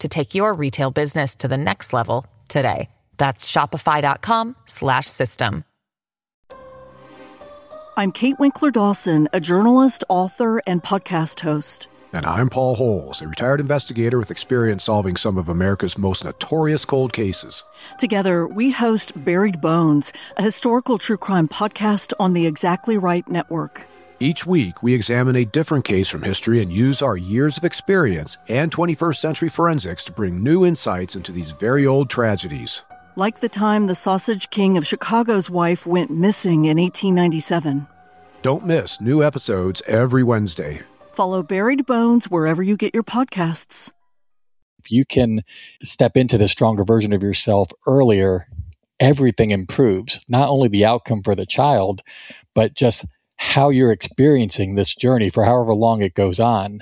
to take your retail business to the next level today. That's shopify.com slash system. I'm Kate Winkler Dawson, a journalist, author, and podcast host. And I'm Paul Holes, a retired investigator with experience solving some of America's most notorious cold cases. Together, we host Buried Bones, a historical true crime podcast on the Exactly Right Network. Each week, we examine a different case from history and use our years of experience and 21st century forensics to bring new insights into these very old tragedies. Like the time the Sausage King of Chicago's wife went missing in 1897. Don't miss new episodes every Wednesday. Follow Buried Bones wherever you get your podcasts. If you can step into the stronger version of yourself earlier, everything improves. Not only the outcome for the child, but just how you're experiencing this journey for however long it goes on.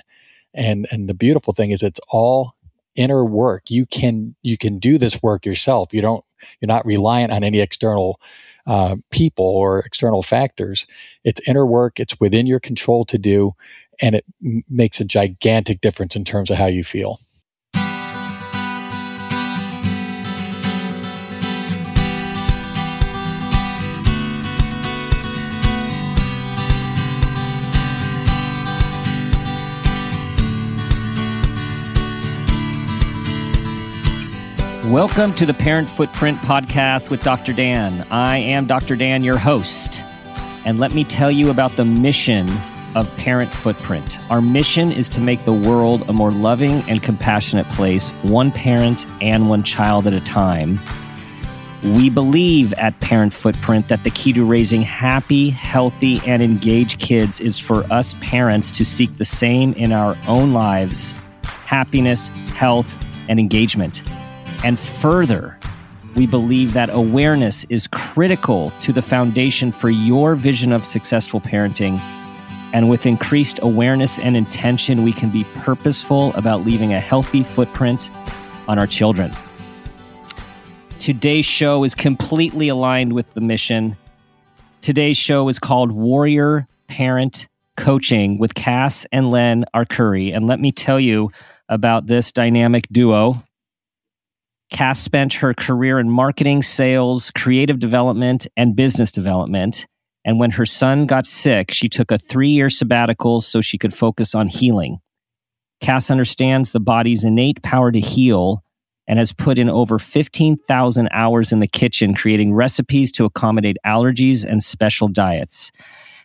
And and the beautiful thing is it's all inner work. You can you can do this work yourself. You don't you're not reliant on any external uh, people or external factors. It's inner work. It's within your control to do, and it m- makes a gigantic difference in terms of how you feel. Welcome to the Parent Footprint Podcast with Dr. Dan. I am Dr. Dan, your host. And let me tell you about the mission of Parent Footprint. Our mission is to make the world a more loving and compassionate place, one parent and one child at a time. We believe at Parent Footprint that the key to raising happy, healthy, and engaged kids is for us parents to seek the same in our own lives happiness, health, and engagement. And further, we believe that awareness is critical to the foundation for your vision of successful parenting. And with increased awareness and intention, we can be purposeful about leaving a healthy footprint on our children. Today's show is completely aligned with the mission. Today's show is called Warrior Parent Coaching with Cass and Len Arcuri. And let me tell you about this dynamic duo. Cass spent her career in marketing, sales, creative development, and business development. And when her son got sick, she took a three year sabbatical so she could focus on healing. Cass understands the body's innate power to heal and has put in over 15,000 hours in the kitchen creating recipes to accommodate allergies and special diets.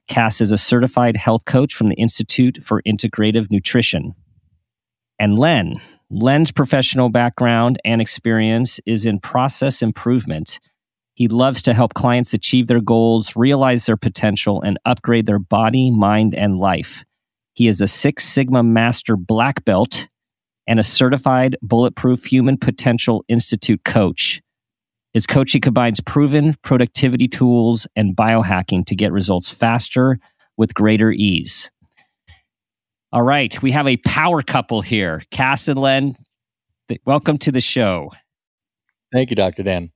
Cass is a certified health coach from the Institute for Integrative Nutrition. And Len, Len's professional background and experience is in process improvement. He loves to help clients achieve their goals, realize their potential, and upgrade their body, mind, and life. He is a Six Sigma Master Black Belt and a certified Bulletproof Human Potential Institute coach. His coaching combines proven productivity tools and biohacking to get results faster with greater ease. All right, we have a power couple here, Cass and Len. th- Welcome to the show. Thank you, Dr. Dan.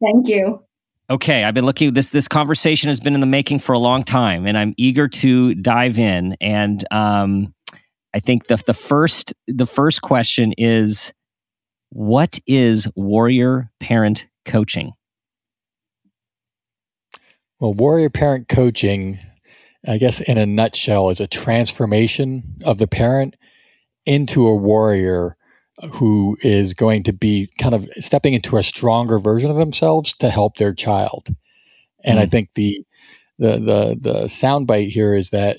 Thank you. Okay, I've been looking. This this conversation has been in the making for a long time, and I'm eager to dive in. And um, I think the the first the first question is, what is warrior parent coaching? Well, warrior parent coaching, I guess, in a nutshell, is a transformation of the parent into a warrior who is going to be kind of stepping into a stronger version of themselves to help their child. And I hmm. think the the the the soundbite here is that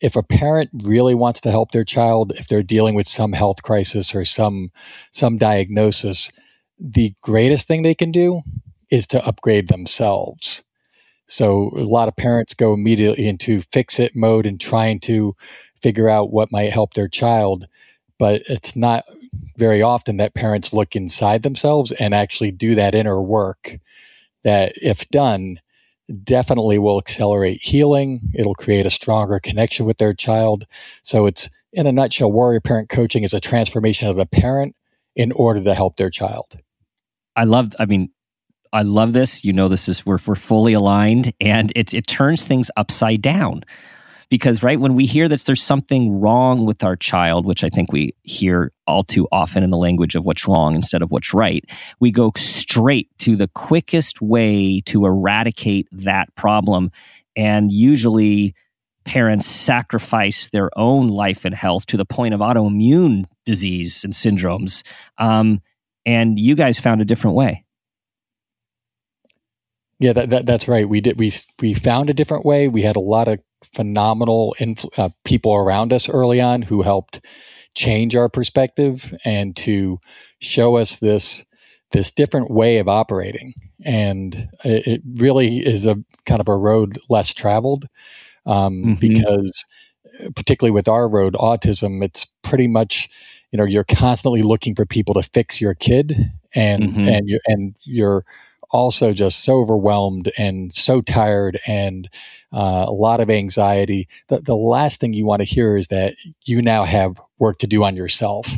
if a parent really wants to help their child, if they're dealing with some health crisis or some some diagnosis, the greatest thing they can do is to upgrade themselves. So a lot of parents go immediately into fix it mode and trying to figure out what might help their child, but it's not very often that parents look inside themselves and actually do that inner work that, if done, definitely will accelerate healing. It'll create a stronger connection with their child. So it's in a nutshell, warrior parent coaching is a transformation of the parent in order to help their child. I love, I mean, I love this. You know, this is we're, we're fully aligned and it, it turns things upside down. Because right when we hear that there's something wrong with our child which i think we hear all too often in the language of what's wrong instead of what's right we go straight to the quickest way to eradicate that problem. And usually parents sacrifice their own life and health to the point of autoimmune disease and syndromes. Um, and you guys found a different way yeah, that, that, that's right. We did we we found a different way. We had a lot of phenomenal influ- uh, people around us early on who helped change our perspective and to show us this this different way of operating. And it, it really is a kind of a road less traveled um, mm-hmm. because, particularly with our road, autism, it's pretty much you know you're constantly looking for people to fix your kid and mm-hmm. and you and you're also just so overwhelmed and so tired and uh, a lot of anxiety. The, the last thing you want to hear is that you now have work to do on yourself.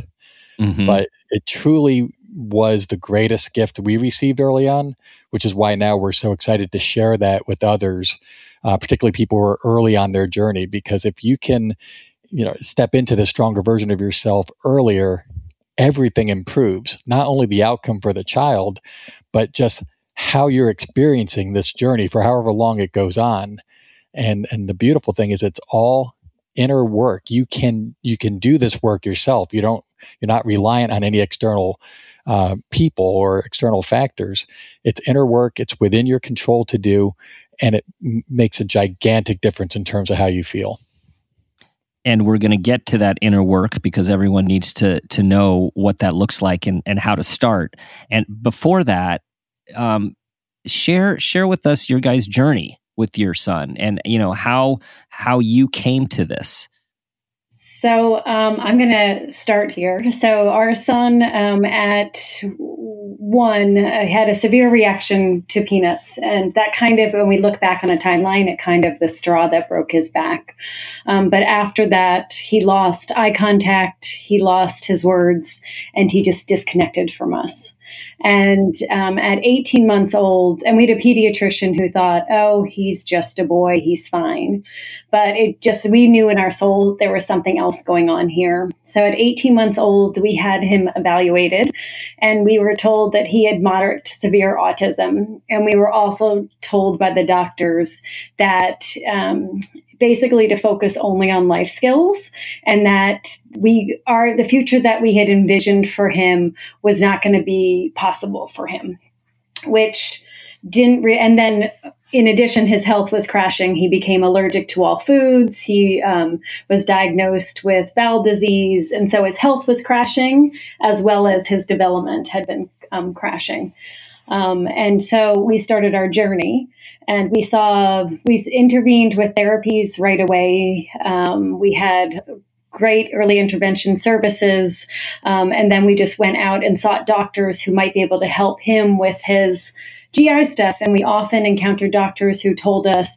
Mm-hmm. But it truly was the greatest gift we received early on, which is why now we're so excited to share that with others, uh, particularly people who are early on their journey. Because if you can, you know, step into the stronger version of yourself earlier, everything improves. Not only the outcome for the child, but just how you're experiencing this journey for however long it goes on. And and the beautiful thing is it's all inner work. You can you can do this work yourself. You don't you're not reliant on any external uh, people or external factors. It's inner work. It's within your control to do, and it m- makes a gigantic difference in terms of how you feel. And we're going to get to that inner work because everyone needs to to know what that looks like and, and how to start. And before that, um, share share with us your guys' journey with your son, and you know how how you came to this. So um, I'm going to start here. So our son um, at one uh, had a severe reaction to peanuts, and that kind of, when we look back on a timeline, it kind of the straw that broke his back. Um, but after that, he lost eye contact, he lost his words, and he just disconnected from us. And um, at 18 months old, and we had a pediatrician who thought, oh, he's just a boy, he's fine. But it just, we knew in our soul there was something else going on here. So at 18 months old, we had him evaluated, and we were told that he had moderate to severe autism. And we were also told by the doctors that um, basically to focus only on life skills and that we are the future that we had envisioned for him was not going to be possible for him which didn't re- and then in addition his health was crashing. He became allergic to all foods. He um, was diagnosed with bowel disease and so his health was crashing as well as his development had been um, crashing um, and so we started our journey and we saw, we intervened with therapies right away. Um, we had great early intervention services. Um, and then we just went out and sought doctors who might be able to help him with his GI stuff. And we often encountered doctors who told us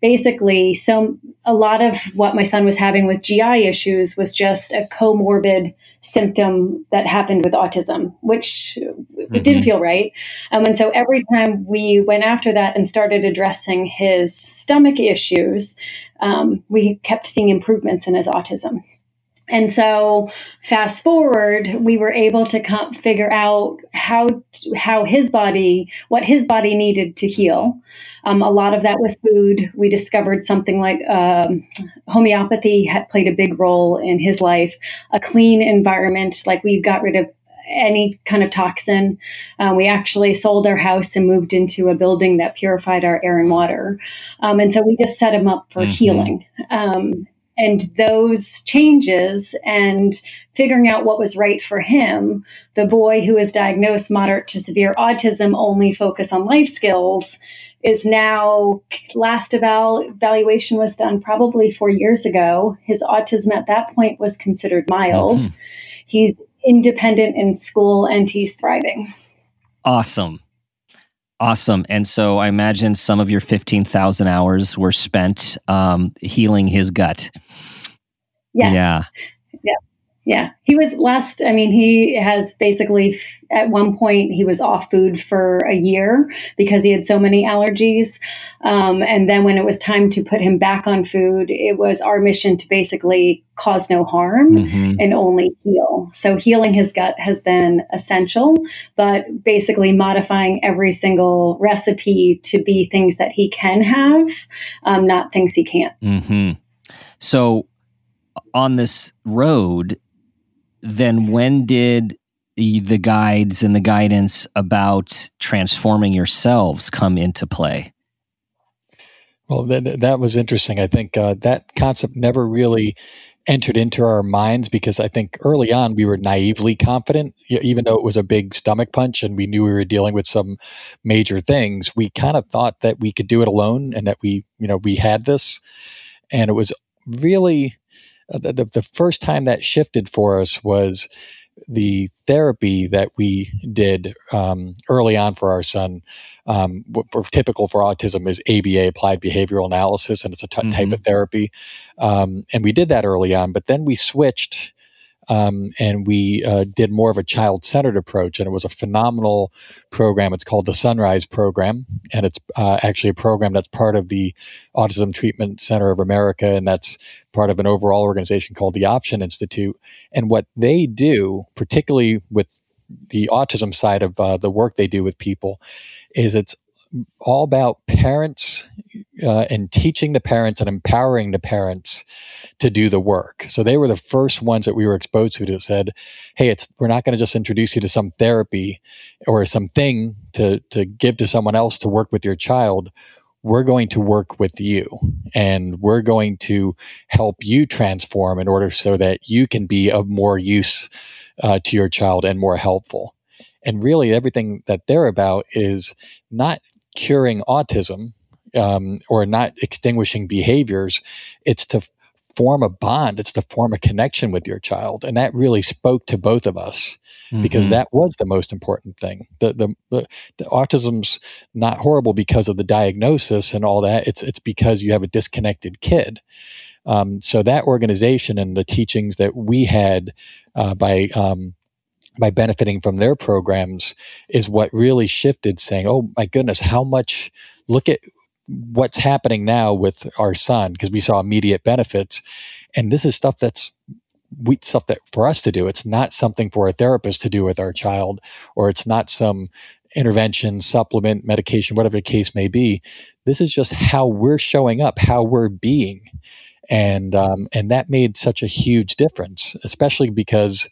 basically, so a lot of what my son was having with GI issues was just a comorbid symptom that happened with autism, which mm-hmm. it didn't feel right. Um, and so every time we went after that and started addressing his stomach issues, um, we kept seeing improvements in his autism. And so, fast forward, we were able to come, figure out how how his body, what his body needed to heal. Um, a lot of that was food. We discovered something like um, homeopathy had played a big role in his life. A clean environment, like we got rid of any kind of toxin. Um, we actually sold our house and moved into a building that purified our air and water. Um, and so we just set him up for mm-hmm. healing. Um, and those changes and figuring out what was right for him, the boy who was diagnosed moderate to severe autism only focus on life skills is now last eval- evaluation was done probably four years ago. His autism at that point was considered mild. Mm-hmm. He's independent in school and he's thriving. Awesome. Awesome. And so I imagine some of your 15,000 hours were spent um, healing his gut. Yes. Yeah. Yeah. Yeah. He was last, I mean, he has basically, at one point, he was off food for a year because he had so many allergies. Um, and then when it was time to put him back on food, it was our mission to basically cause no harm mm-hmm. and only heal. So healing his gut has been essential, but basically modifying every single recipe to be things that he can have, um, not things he can't. Mm-hmm. So, on this road, then when did the guides and the guidance about transforming yourselves come into play? Well, that, that was interesting. I think uh, that concept never really entered into our minds because I think early on we were naively confident, even though it was a big stomach punch and we knew we were dealing with some major things. We kind of thought that we could do it alone and that we, you know, we had this. And it was really uh, the, the first time that shifted for us was the therapy that we did um, early on for our son, um, for, typical for autism, is ABA, applied behavioral analysis, and it's a t- mm-hmm. type of therapy. Um, and we did that early on, but then we switched um, and we uh, did more of a child centered approach. And it was a phenomenal program. It's called the Son-Rise Program. And it's uh, actually a program that's part of the Autism Treatment Center of America. And that's part of an overall organization called the Option Institute. And what they do, particularly with the autism side of uh, the work they do with people, is it's all about parents uh, and teaching the parents and empowering the parents to do the work. So they were the first ones that we were exposed to that said, "Hey, it's we're not going to just introduce you to some therapy or something to to give to someone else to work with your child. We're going to work with you, and we're going to help you transform in order so that you can be of more use uh, to your child and more helpful." And really, everything that they're about is not curing autism um, or not extinguishing behaviors. It's to form a bond, it's to form a connection with your child. And that really spoke to both of us mm-hmm. because that was the most important thing. The, the, the, the, autism's not horrible because of the diagnosis and all that, it's, it's because you have a disconnected kid. Um, so that organization and the teachings that we had uh, by um, by benefiting from their programs is what really shifted saying oh my goodness how much look at what's happening now with our son because we saw immediate benefits. And this is stuff that's we stuff that for us to do. It's not something for a therapist to do with our child or it's not some intervention supplement medication whatever the case may be. This is just how we're showing up how we're being. And um, and that made such a huge difference especially because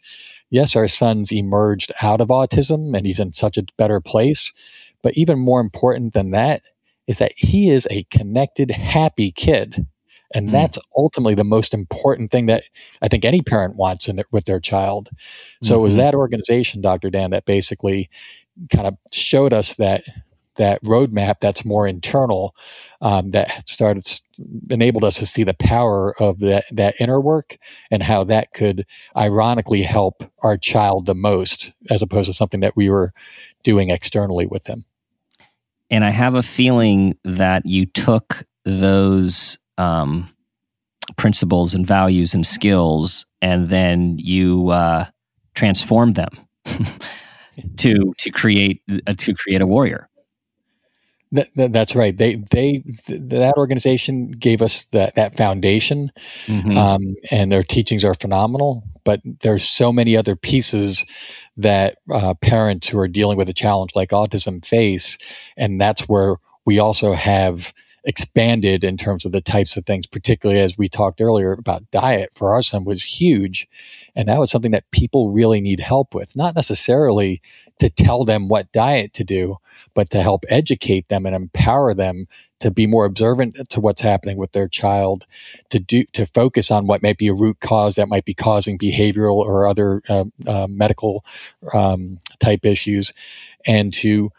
yes, our son's emerged out of autism and he's in such a better place. But even more important than that is that he is a connected, happy kid. And mm. that's ultimately the most important thing that I think any parent wants in it with their child. So mm-hmm. it was mm-hmm. that organization, Dr. Dan, that basically kind of showed us that that roadmap that's more internal um, that started enabled us to see the power of that that inner work and how that could ironically help our child the most as opposed to something that we were doing externally with them. And i have a feeling that you took those um, principles and values and skills and then you uh, transformed them to to create uh, to create a warrior that, that, that's right. They they th- that organization gave us that that foundation, mm-hmm. um, and their teachings are phenomenal. But there's so many other pieces that uh, parents who are dealing with a challenge like autism face, and that's where we also have expanded in terms of the types of things, particularly as we talked earlier about diet for our son was huge. And that was something that people really need help with, not necessarily to tell them what diet to do, but to help educate them and empower them to be more observant to what's happening with their child, to do to focus on what might be a root cause that might be causing behavioral or other uh, uh, medical um, type issues, and to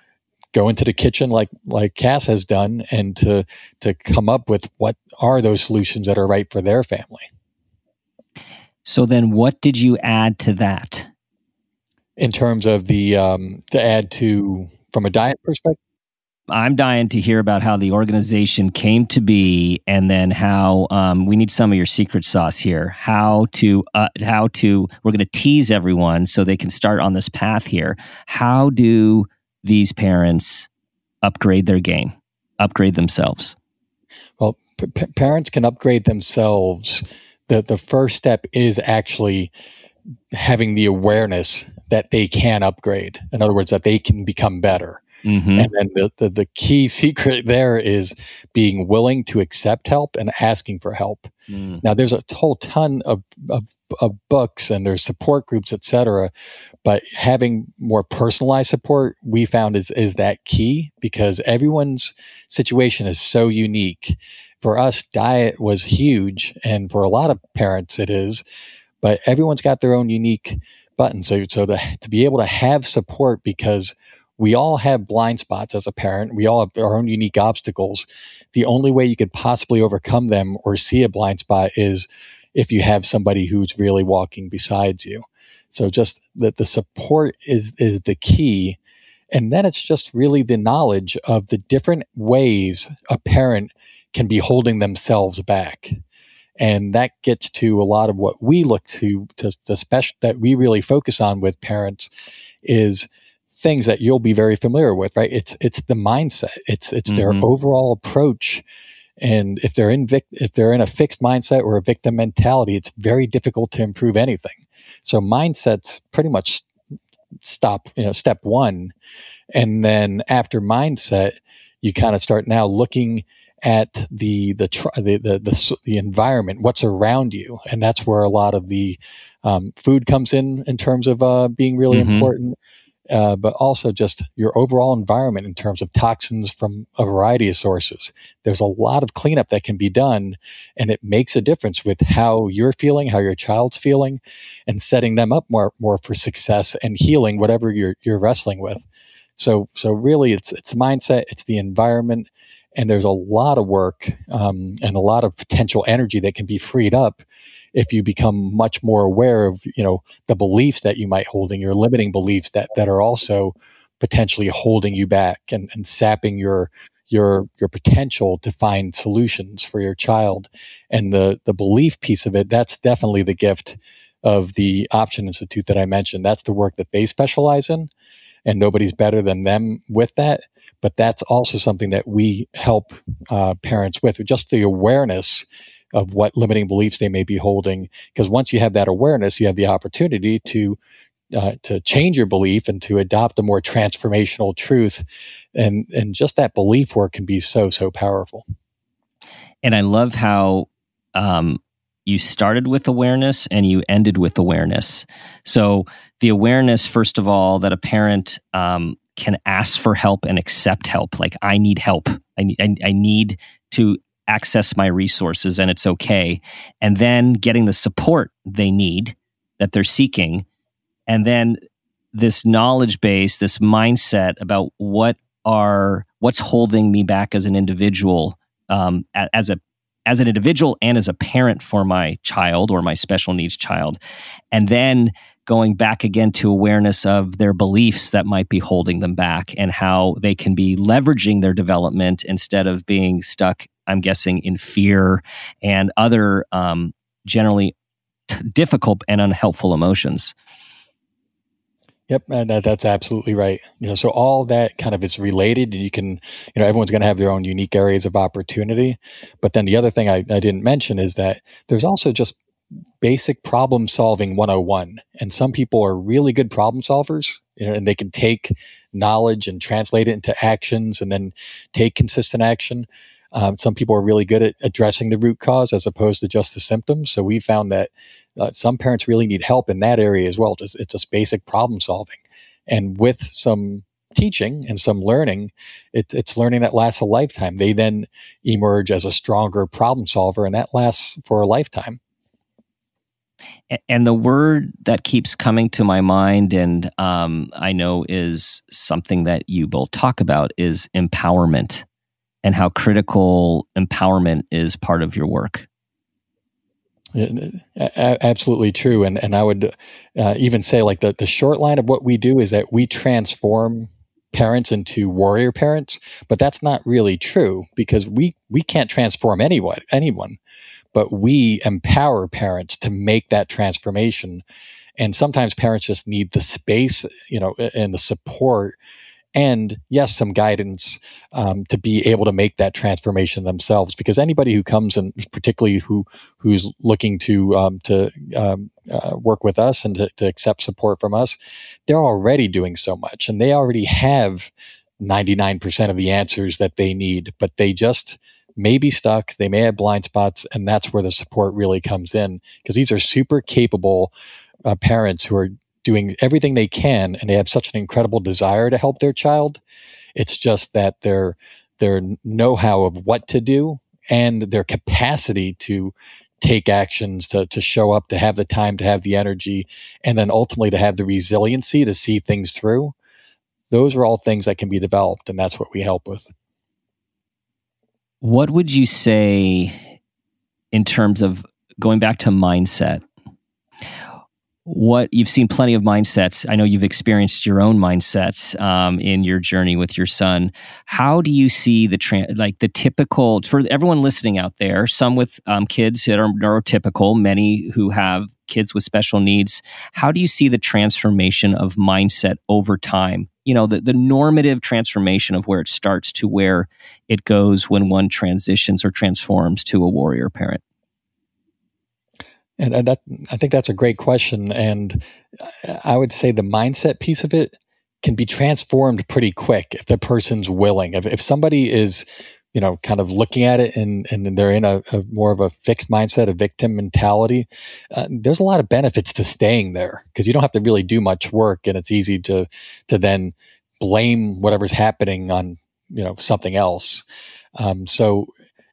go into the kitchen like like Cass has done and to to come up with what are those solutions that are right for their family. So then what did you add to that? in terms of the um, to add to from a diet perspective? I'm dying to hear about how the organization came to be, and then how um, we need some of your secret sauce here. How to uh, how to we're going to tease everyone so they can start on this path here. How do these parents upgrade their game, upgrade themselves? Well, p- parents can upgrade themselves. The The first step is actually having the awareness that they can upgrade. In other words, that they can become better. Mm-hmm. And then the, the, the, key secret there is being willing to accept help and asking for help. Mm. Now, there's a whole ton of, of, of books and there's support groups, etc. But having more personalized support, we found is, is that key because everyone's situation is so unique. For us, diet was huge. And for a lot of parents, it is but everyone's got their own unique button. So, so to, to be able to have support because we all have blind spots as a parent. We all have our own unique obstacles. The only way you could possibly overcome them or see a blind spot is if you have somebody who's really walking beside you. So just that the support is is the key. And then it's just really the knowledge of the different ways a parent can be holding themselves back. And that gets to a lot of what we look to to, to special that we really focus on with parents is things that you'll be very familiar with right? It's it's the mindset. It's it's mm-hmm. their overall approach. And if they're in vic- if they're in a fixed mindset or a victim mentality it's very difficult to improve anything. So mindset's pretty much stop you know step 1 and then after mindset you kind of start now looking at the the, the the the the, environment, what's around you, and that's where a lot of the um, food comes in in terms of uh, being really mm-hmm. important. Uh, but also just your overall environment in terms of toxins from a variety of sources. There's a lot of cleanup that can be done, and it makes a difference with how you're feeling, how your child's feeling, and setting them up more more for success and healing whatever you're you're wrestling with. So so really, it's it's mindset, it's the environment, and there's a lot of work um, and a lot of potential energy that can be freed up if you become much more aware of you know the beliefs that you might hold in your limiting beliefs that that are also potentially holding you back and, and sapping your your your potential to find solutions for your child. And the the belief piece of it that's definitely the gift of the option institute that i mentioned. That's the work that they specialize in and nobody's better than them with that but that's also something that we help uh, parents with just the awareness of what limiting beliefs they may be holding. Because once you have that awareness you have the opportunity to uh, to change your belief and to adopt a more transformational truth. And and just that belief work can be so so powerful. And i love how um, you started with awareness and you ended with awareness. So the awareness first of all that a parent um, can ask for help and accept help. Like I need help. I need I, I need to access my resources and it's okay. And then getting the support they need that they're seeking. And then this knowledge base, this mindset about what are what's holding me back as an individual, um, as a as an individual and as a parent for my child or my special needs child, and then going back again to awareness of their beliefs that might be holding them back and how they can be leveraging their development instead of being stuck, I'm guessing, in fear and other um, generally t- difficult and unhelpful emotions. Yep, that, that's absolutely right. You know, so all that kind of is related, you can, you know, everyone's going to have their own unique areas of opportunity. But then the other thing I, I didn't mention is that there's also just basic problem solving 101 and some people are really good problem solvers you know, and they can take knowledge and translate it into actions and then take consistent action. Um, some people are really good at addressing the root cause as opposed to just the symptoms. So we found that uh, some parents really need help in that area as well. Just, it's just basic problem solving. And with some teaching and some learning, it, it's learning that lasts a lifetime. They then emerge as a stronger problem solver, and that lasts for a lifetime and the word that keeps coming to my mind and um, i know is something that you both talk about is empowerment and how critical empowerment is part of your work. Absolutely true, and and I would uh, even say like the the short line of what we do is that we transform parents into warrior parents, but that's not really true because we we can't transform anyone anyone, but we empower parents to make that transformation, and sometimes parents just need the space, you know, and the support and yes, some guidance um, to be able to make that transformation themselves. Because anybody who comes and particularly who who's looking to um, to um, uh, work with us and to, to accept support from us, they're already doing so much, and they already have 99% of the answers that they need, but they just may be stuck, they may have blind spots, and that's where the support really comes in because these are super capable uh, parents who are doing everything they can and they have such an incredible desire to help their child. It's just that their their know-how of what to do and their capacity to take actions to, to show up to have the time to have the energy and then ultimately to have the resiliency to see things through those are all things that can be developed and that's what we help with what would you say in terms of going back to mindset what you've seen plenty of mindsets. I know you've experienced your own mindsets um, in your journey with your son. How do you see the tra- like the typical for everyone listening out there? Some with um, kids that are neurotypical, many who have kids with special needs. How do you see the transformation of mindset over time? You know, the, the normative transformation of where it starts to where it goes when one transitions or transforms to a warrior parent. And that I think that's a great question, and I would say the mindset piece of it can be transformed pretty quick if the person's willing. If, if somebody is, you know, kind of looking at it and and they're in a, a more of a fixed mindset, a victim mentality, uh, there's a lot of benefits to staying there because you don't have to really do much work, and it's easy to to then blame whatever's happening on you know something else. Um, so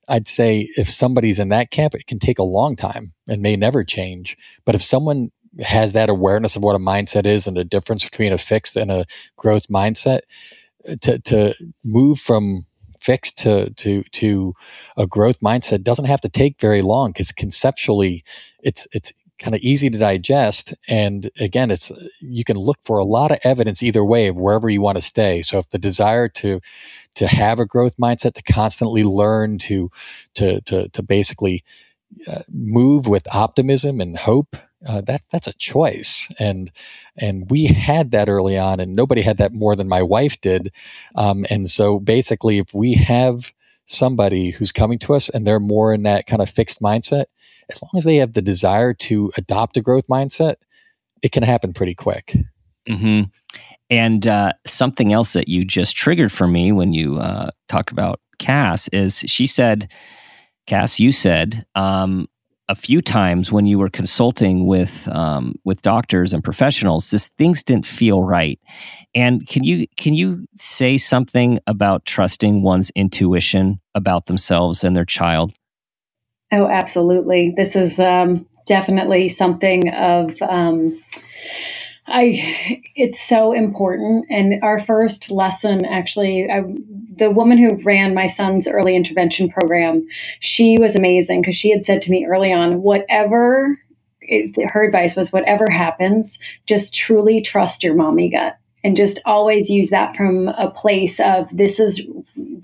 I'd say if somebody's in that camp, it can take a long time and may never change. But if someone has that awareness of what a mindset is and the difference between a fixed and a growth mindset, to, to move from fixed to to to a growth mindset doesn't have to take very long because conceptually it's it's kind of easy to digest and again it's you can look for a lot of evidence either way of wherever you want to stay so if the desire to to have a growth mindset, to constantly learn, to to to to basically uh, move with optimism and hope. Uh, that that's a choice, and and we had that early on, and nobody had that more than my wife did. Um, and so basically, if we have somebody who's coming to us and they're more in that kind of fixed mindset, as long as they have the desire to adopt a growth mindset, it can happen pretty quick. Mm-hmm. And uh, something else that you just triggered for me when you uh, talked about Cass is she said, Cass, you said um, a few times when you were consulting with um, with doctors and professionals, this things didn't feel right. And can you can you say something about trusting one's intuition about themselves and their child? Oh, absolutely. This is um, definitely something of um, I it's so important. And our first lesson actually I, the woman who ran my son's early intervention program she was amazing because she had said to me early on whatever it, her advice was whatever happens just truly trust your mommy gut and just always use that from a place of this is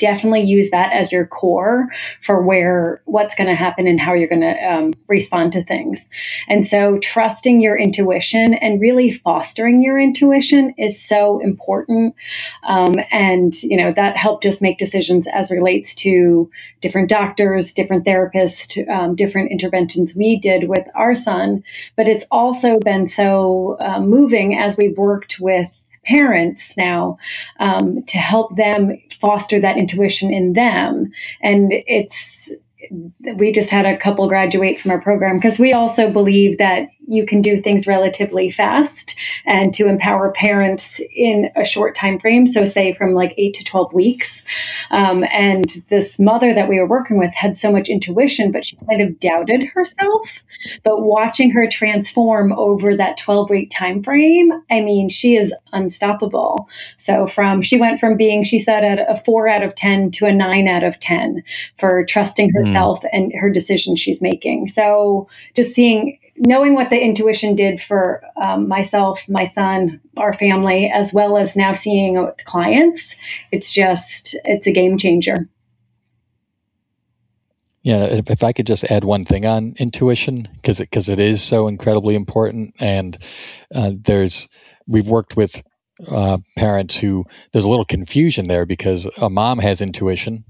definitely use that as your core for where what's going to happen and how you're going to um, respond to things. And so, trusting your intuition and really fostering your intuition is so important. Um, and you know that helped us make decisions as relates to different doctors, different therapists, um, different interventions we did with our son. But it's also been so uh, moving as we've worked with parents now um, to help them foster that intuition in them. And it's we just had a couple graduate from our program because we also believe that you can do things relatively fast and to empower parents in a short time frame. So, say from like eight to 12 weeks. Um, and this mother that we were working with had so much intuition, but she kind of doubted herself. But watching her transform over that 12 week time frame, I mean, she is unstoppable. So, from she went from being, she said, at a four out of 10 to a nine out of 10 for trusting hmm. herself mm. and her decisions she's making. So, just seeing knowing what the intuition did for um, myself, my son, our family, as well as now seeing it with clients, it's just it's a game changer. Yeah, if, if I could just add one thing on intuition, because because it, it is so incredibly important, and uh, there's we've worked with uh, parents who there's a little confusion there because a mom has intuition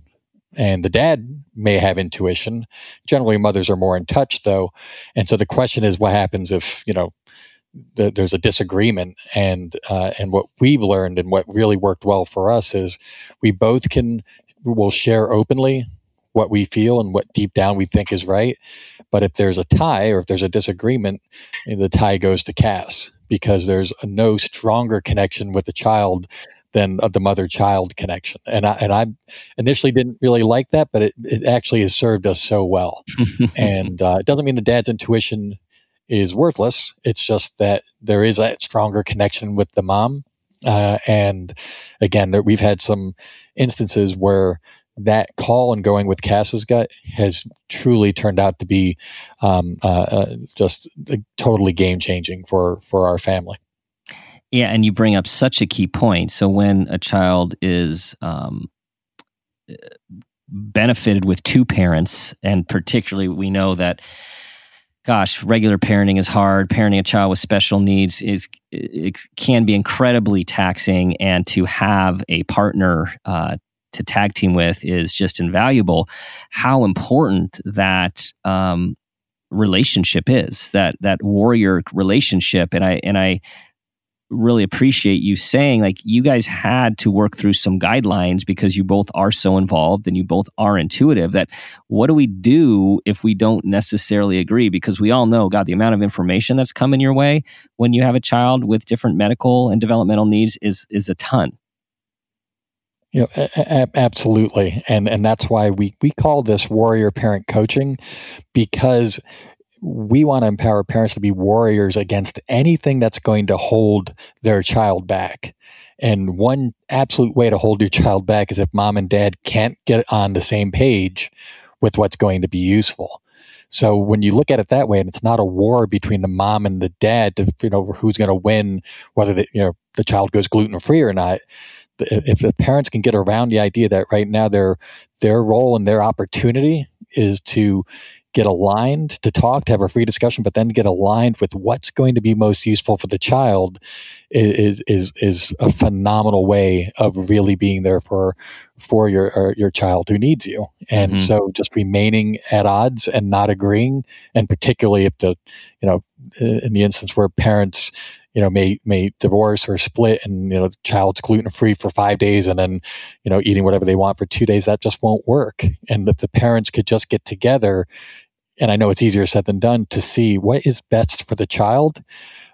and the dad may have intuition. Generally, mothers are more in touch, though, and so the question is, what happens if you know the, there's a disagreement? And uh, and what we've learned and what really worked well for us is we both can will share openly what we feel and what deep down we think is right. But if there's a tie or if there's a disagreement, the tie goes to Cass because there's a no stronger connection with the child than of the mother child connection. And I, and I initially didn't really like that, but it, it actually has served us so well. and uh, it doesn't mean the dad's intuition is worthless. It's just that there is a stronger connection with the mom. Uh, and again, we've had some instances where that call and going with Cass's gut has truly turned out to be um, uh, uh, just totally game changing for for our family. Yeah, and you bring up such a key point. So when a child is um, benefited with two parents, and particularly we know that, gosh, regular parenting is hard. Parenting a child with special needs is it can be incredibly taxing, and to have a partner uh, to tag team with is just invaluable. How important that um, relationship is that that warrior relationship, and I and I really appreciate you saying like you guys had to work through some guidelines because you both are so involved and you both are intuitive that what do we do if we don't necessarily agree? Because we all know god the amount of information that's coming your way when you have a child with different medical and developmental needs is is a ton. You know, a- a- absolutely, and and that's why we we call this warrior parent coaching, because we want to empower parents to be warriors against anything that's going to hold their child back. And one absolute way to hold your child back is if mom and dad can't get on the same page with what's going to be useful. So when you look at it that way, and it's not a war between the mom and the dad to you know who's going to win, whether the you know the child goes gluten free or not. If the parents can get around the idea that right now their their role and their opportunity is to get aligned to talk, to have a free discussion, but then get aligned with what's going to be most useful for the child is is is a phenomenal way of really being there for for your your child who needs you. And mm-hmm. so just remaining at odds and not agreeing, and particularly if the you know in the instance where parents you know may may divorce or split and you know the child's gluten free for five days and then you know eating whatever they want for two days that just won't work and if the parents could just get together and I know it's easier said than done to see what is best for the child.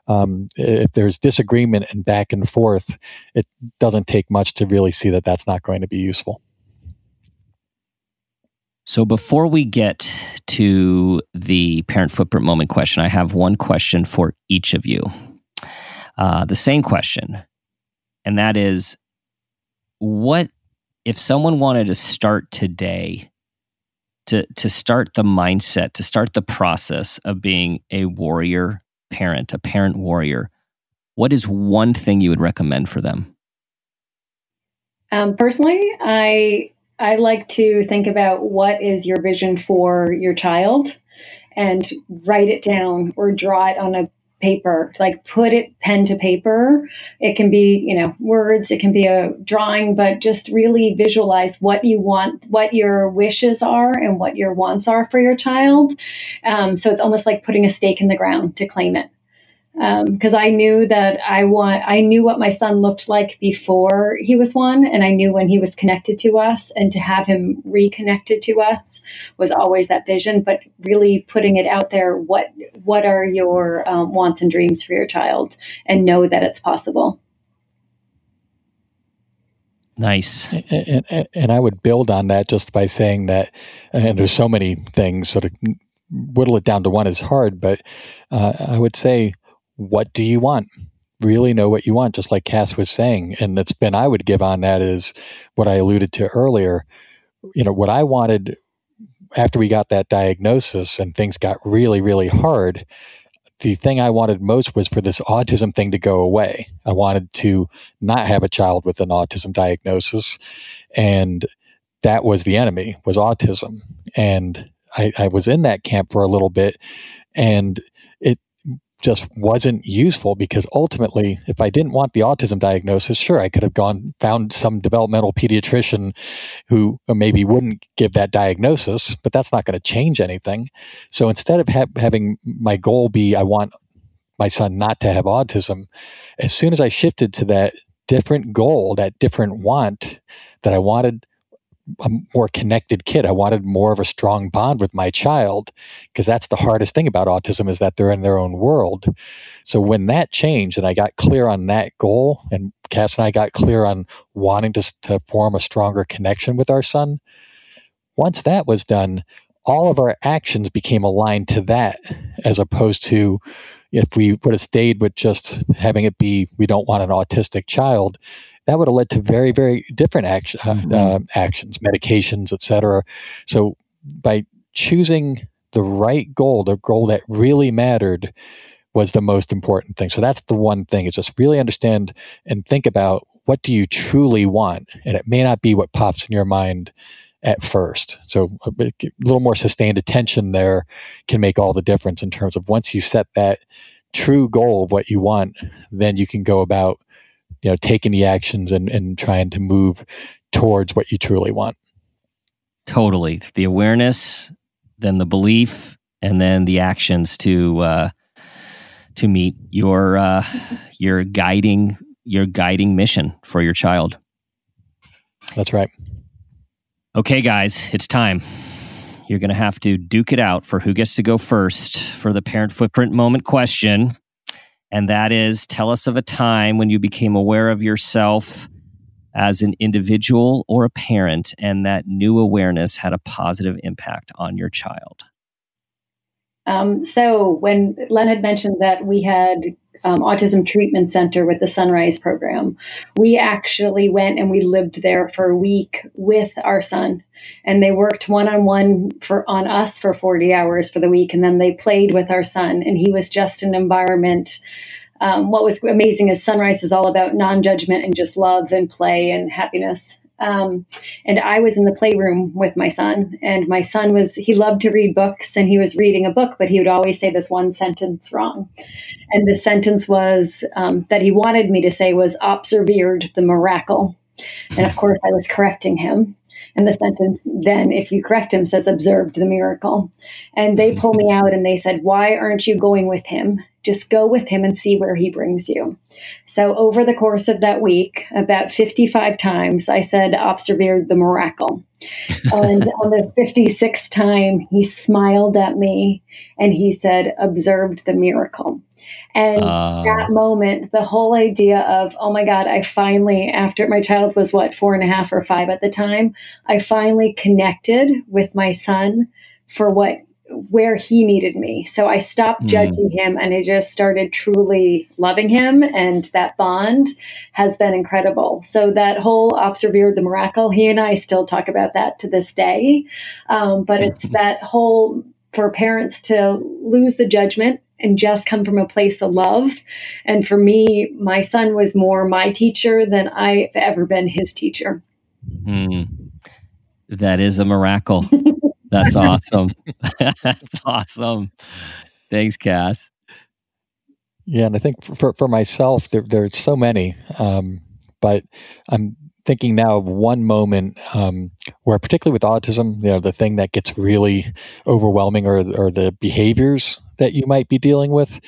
Um, if there's disagreement and back and forth, it doesn't take much to really see that that's not going to be useful. So, before we get to the parent footprint moment question, I have one question for each of you. Uh, the same question, and that is what if someone wanted to start today to to start the mindset, to start the process of being a warrior parent, a parent warrior, what is one thing you would recommend for them? Um, personally, I I like to think about what is your vision for your child and write it down or draw it on a paper like put it pen to paper. It can be you know words it can be a drawing but just really visualize what you want what your wishes are and what your wants are for your child. Um, so it's almost like putting a stake in the ground to claim it because um, I knew that I want I knew what my son looked like before he was one, and I knew when he was connected to us, and to have him reconnected to us was always that vision. But really putting it out there, what what are your um, wants and dreams for your child, and know that it's possible. Nice. And, and, and, I would build on that just by saying that, and there's so many things, sort of whittle it down to one is hard, but uh, I would say what do you want? Really know what you want, just like Cass was saying. And the spin I would give on that is what I alluded to earlier. You know, what I wanted after we got that diagnosis and things got really, really hard, the thing I wanted most was for this autism thing to go away. I wanted to not have a child with an autism diagnosis. And that was the enemy, was autism. And I, I was in that camp for a little bit. And just wasn't useful because ultimately, if I didn't want the autism diagnosis, sure, I could have gone found some developmental pediatrician who maybe wouldn't give that diagnosis, but that's not going to change anything. So instead of ha- having my goal be, I want my son not to have autism, as soon as I shifted to that different goal, that different want, that I wanted a more connected kid. I wanted more of a strong bond with my child because that's the hardest thing about autism is that they're in their own world. So when that changed and I got clear on that goal and Cass and I got clear on wanting to, to form a stronger connection with our son, once that was done, all of our actions became aligned to that as opposed to if we would have stayed with just having it be we don't want an autistic child that would have led to very, very different action, uh, mm-hmm. uh, actions, medications, etc. So by choosing the right goal, the goal that really mattered, was the most important thing. So that's the one thing is just really understand and think about what do you truly want, and it may not be what pops in your mind at first. So a, bit, a little more sustained attention there can make all the difference in terms of once you set that true goal of what you want, then you can go about you know taking the actions and, and trying to move towards what you truly want. Totally. The awareness then the belief and then the actions to uh, to meet your uh, your guiding your guiding mission for your child. That's right. Okay guys it's time. You're going to have to duke it out for who gets to go first for the parent footprint moment question and that is tell us of a time when you became aware of yourself as an individual or a parent, and that new awareness had a positive impact on your child. Um, so, when Len had mentioned that we had um, Autism Treatment Center with the Son-Rise program, we actually went and we lived there for a week with our son, and they worked one on one for on us for forty hours for the week, and then they played with our son, and he was just an environment um, what was amazing is Son-Rise is all about non judgment and just love and play and happiness. Um, and I was in the playroom with my son, and my son was, he loved to read books and he was reading a book, but he would always say this one sentence wrong. And the sentence was um, that he wanted me to say was observered the miracle. And of course, I was correcting him. And the sentence then, if you correct him, says observed the miracle. And they pull me out and they said, Why aren't you going with him? Just go with him and see where he brings you. So, over the course of that week, about 55 times, I said, Observe the miracle. and on the 56th time, he smiled at me and he said, Observed the miracle. And uh, that moment, the whole idea of, oh my God, I finally, after my child was what, four and a half or five at the time, I finally connected with my son for what where he needed me. So I stopped mm. judging him and I just started truly loving him. And that bond has been incredible. So that whole observe the miracle, he and I still talk about that to this day. Um, but it's that whole for parents to lose the judgment and just come from a place of love. And for me, my son was more my teacher than I've ever been his teacher. Mm. That is a miracle. That's awesome. That's awesome. Thanks, Cass. Yeah, and I think for for myself, there there's so many, um, but I'm thinking now of one moment um, where particularly with autism, you know, the thing that gets really overwhelming are, are the behaviors that you might be dealing with.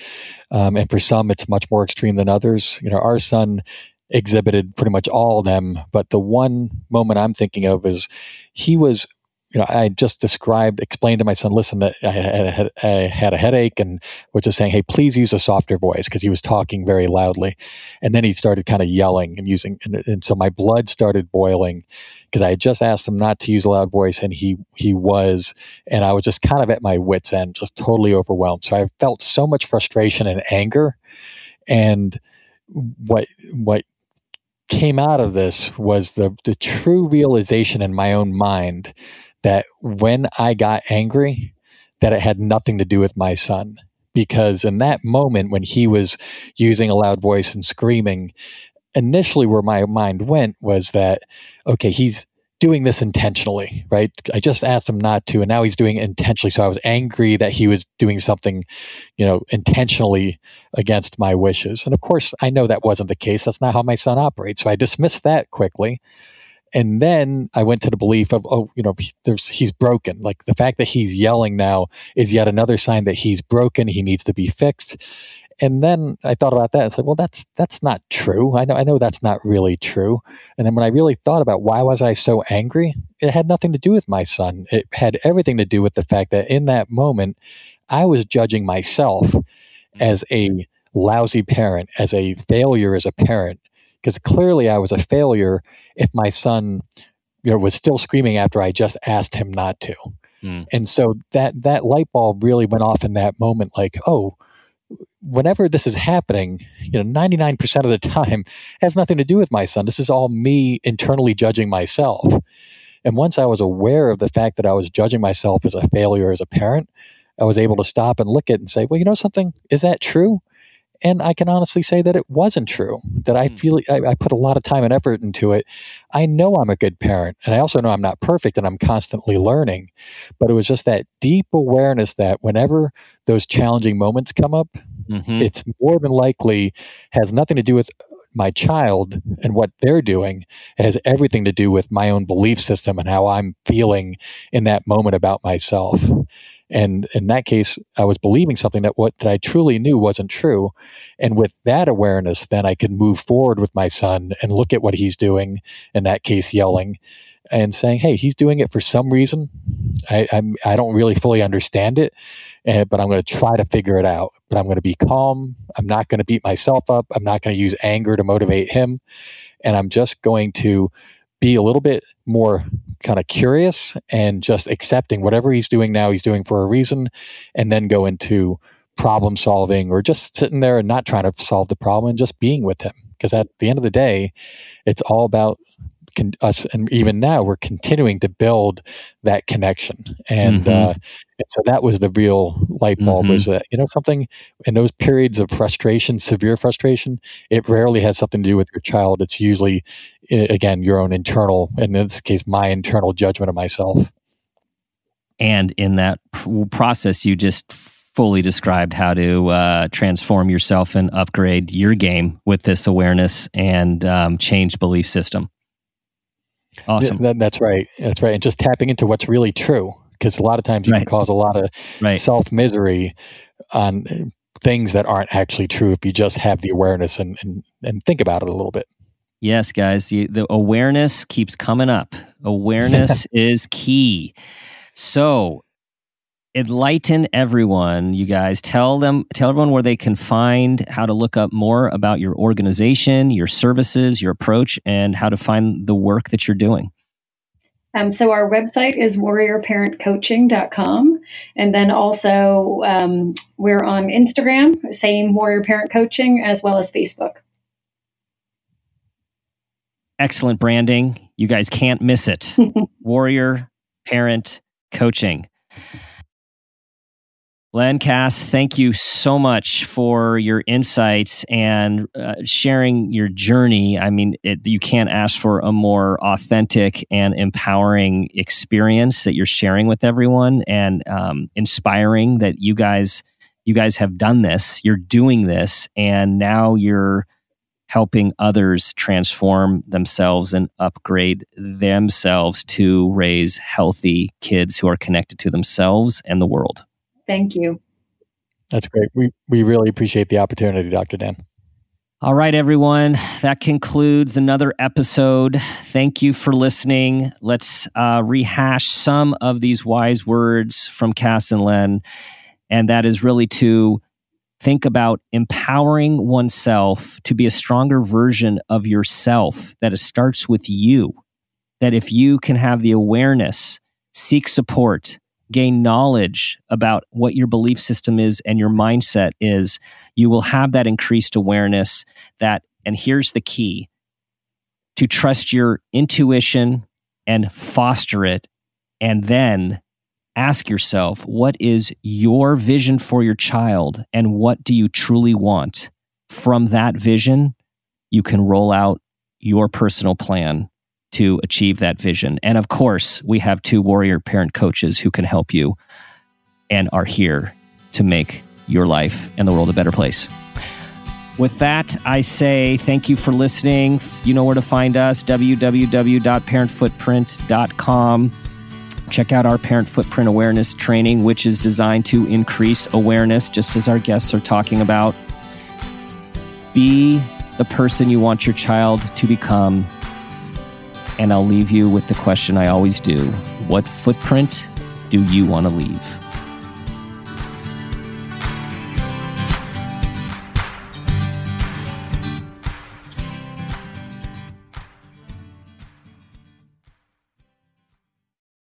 Um, and for some, it's much more extreme than others. You know, our son exhibited pretty much all of them, but the one moment I'm thinking of is he was you know, I just described, explained to my son, listen, that I had, had a headache and was just saying, hey, please use a softer voice because he was talking very loudly. And then he started kind of yelling and using, and, and so my blood started boiling because I had just asked him not to use a loud voice and he, he was, and I was just kind of at my wits end, just totally overwhelmed. So I felt so much frustration and anger. And what, what came out of this was the, the true realization in my own mind that when I got angry, that it had nothing to do with my son. Because in that moment when he was using a loud voice and screaming, initially where my mind went was that, okay, he's doing this intentionally, right? I just asked him not to, and now he's doing it intentionally. So I was angry that he was doing something, you know, intentionally against my wishes. And of course, I know that wasn't the case. That's not how my son operates. So I dismissed that quickly and then I went to the belief of, oh, you know, there's he's broken. Like the fact that he's yelling now is yet another sign that he's broken. He needs to be fixed. And then I thought about that and said, well, that's that's not true. I know I know that's not really true. And then when I really thought about why was I so angry, it had nothing to do with my son. It had everything to do with the fact that in that moment, I was judging myself as a lousy parent, as a failure as a parent, because clearly I was a failure if my son you know was still screaming after I just asked him not to. Mm. And so that that light bulb really went off in that moment like, oh, whenever this is happening, you know, 99% of the time has nothing to do with my son. This is all me internally judging myself. And once I was aware of the fact that I was judging myself as a failure as a parent, I was able to stop and look at it and say, well, you know something? Is that true? And I can honestly say that it wasn't true. That I hmm. feel I, I, put a lot of time and effort into it. I know I'm a good parent, and I also know I'm not perfect, and I'm constantly learning. But it was just that deep awareness that whenever those challenging moments come up, mm-hmm. it's more than likely has nothing to do with my child and what they're doing. It has everything to do with my own belief system and how I'm feeling in that moment about myself. And in that case, I was believing something that what that I truly knew wasn't true. And with that awareness, then I could move forward with my son and look at what he's doing. In that case, yelling and saying, "Hey, he's doing it for some reason. I I'm, I don't really fully understand it, and, but I'm going to try to figure it out. But I'm going to be calm. I'm not going to beat myself up. I'm not going to use anger to motivate him, and I'm just going to be a little bit more kind of curious and just accepting whatever he's doing now, he's doing for a reason, and then go into problem solving or just sitting there and not trying to solve the problem and just being with him. Because at the end of the day, it's all about con- us, and even now we're continuing to build that connection. And, mm-hmm. uh, and so that was the real light bulb mm-hmm. was that you know something in those periods of frustration, severe frustration, it rarely has something to do with your child. It's usually again your own internal, and in this case, my internal judgment of myself. And in that process, you just fully described how to uh, transform yourself and upgrade your game with this awareness and um, change belief system. Awesome. That, that's right. That's right. And just tapping into what's really true, because a lot of times you right. can cause a lot of right. self misery on things that aren't actually true if you just have the awareness and, and, and think about it a little bit. Yes, guys, the, the awareness keeps coming up. Awareness is key. So, enlighten everyone, you guys. Tell them, tell everyone where they can find how to look up more about your organization, your services, your approach, and how to find the work that you're doing. Um, so our website is warriorparentcoaching.com. And then also um, we're on Instagram, same Warrior Parent Coaching, as well as Facebook excellent branding. You guys can't miss it. Warrior Parent Coaching. Len Cass, thank you so much for your insights and uh, sharing your journey. I mean, it, you can't ask for a more authentic and empowering experience that you're sharing with everyone, and um, inspiring that you guys you guys have done this. You're doing this, and now you're helping others transform themselves and upgrade themselves to raise healthy kids who are connected to themselves and the world. Thank you. That's great. We we really appreciate the opportunity, Dr. Dan. All right, everyone. That concludes another episode. Thank you for listening. Let's uh, rehash some of these wise words from Cass and Len. And that is really to think about empowering oneself to be a stronger version of yourself, that it starts with you. That if you can have the awareness, seek support, gain knowledge about what your belief system is and your mindset is, you will have that increased awareness that, and here's the key to trust your intuition and foster it, and then ask yourself what is your vision for your child and what do you truly want? From that vision, you can roll out your personal plan to achieve that vision. And of course, we have two warrior parent coaches who can help you and are here to make your life and the world a better place. With that, I say thank you for listening. You know where to find us www.parentfootprint.com. Check out our parent footprint awareness training, which is designed to increase awareness, just as our guests are talking about. Be the person you want your child to become and I'll leave you with the question I always do What footprint do you want to leave?